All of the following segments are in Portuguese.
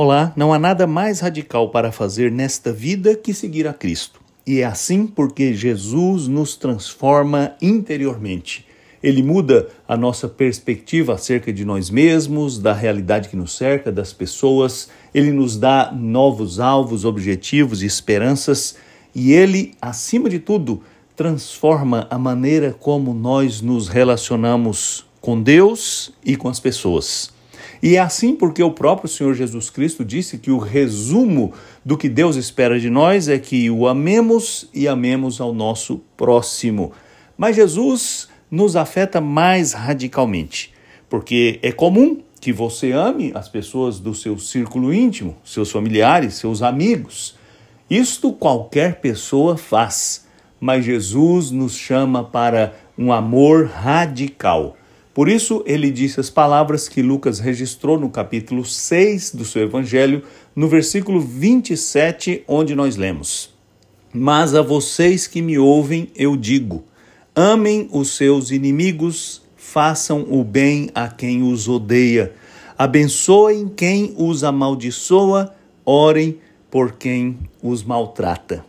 Olá, não há nada mais radical para fazer nesta vida que seguir a Cristo. E é assim porque Jesus nos transforma interiormente. Ele muda a nossa perspectiva acerca de nós mesmos, da realidade que nos cerca, das pessoas. Ele nos dá novos alvos, objetivos e esperanças. E ele, acima de tudo, transforma a maneira como nós nos relacionamos com Deus e com as pessoas. E é assim porque o próprio Senhor Jesus Cristo disse que o resumo do que Deus espera de nós é que o amemos e amemos ao nosso próximo. Mas Jesus nos afeta mais radicalmente, porque é comum que você ame as pessoas do seu círculo íntimo, seus familiares, seus amigos. Isto qualquer pessoa faz, mas Jesus nos chama para um amor radical. Por isso, ele disse as palavras que Lucas registrou no capítulo 6 do seu evangelho, no versículo 27, onde nós lemos: Mas a vocês que me ouvem, eu digo: amem os seus inimigos, façam o bem a quem os odeia, abençoem quem os amaldiçoa, orem por quem os maltrata.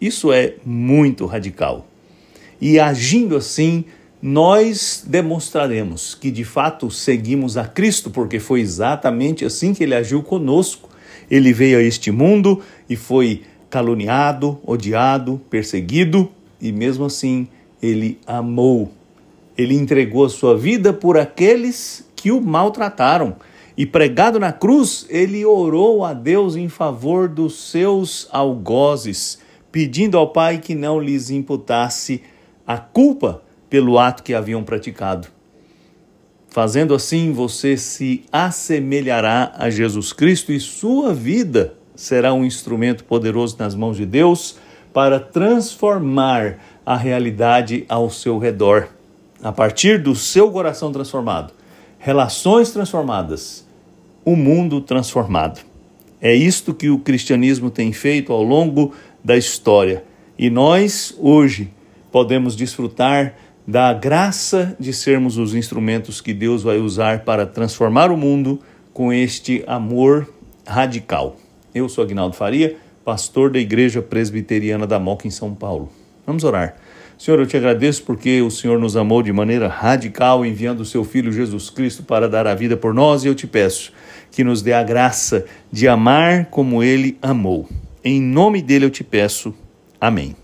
Isso é muito radical. E agindo assim, nós demonstraremos que de fato seguimos a Cristo, porque foi exatamente assim que ele agiu conosco. Ele veio a este mundo e foi caluniado, odiado, perseguido, e mesmo assim ele amou. Ele entregou a sua vida por aqueles que o maltrataram. E pregado na cruz, ele orou a Deus em favor dos seus algozes, pedindo ao Pai que não lhes imputasse a culpa pelo ato que haviam praticado. Fazendo assim, você se assemelhará a Jesus Cristo e sua vida será um instrumento poderoso nas mãos de Deus para transformar a realidade ao seu redor. A partir do seu coração transformado, relações transformadas, o um mundo transformado. É isto que o cristianismo tem feito ao longo da história. E nós, hoje, podemos desfrutar da graça de sermos os instrumentos que Deus vai usar para transformar o mundo com este amor radical. Eu sou Agnaldo Faria, pastor da Igreja Presbiteriana da Moca em São Paulo. Vamos orar. Senhor, eu te agradeço porque o Senhor nos amou de maneira radical, enviando o seu Filho Jesus Cristo para dar a vida por nós, e eu te peço que nos dê a graça de amar como ele amou. Em nome dele eu te peço. Amém.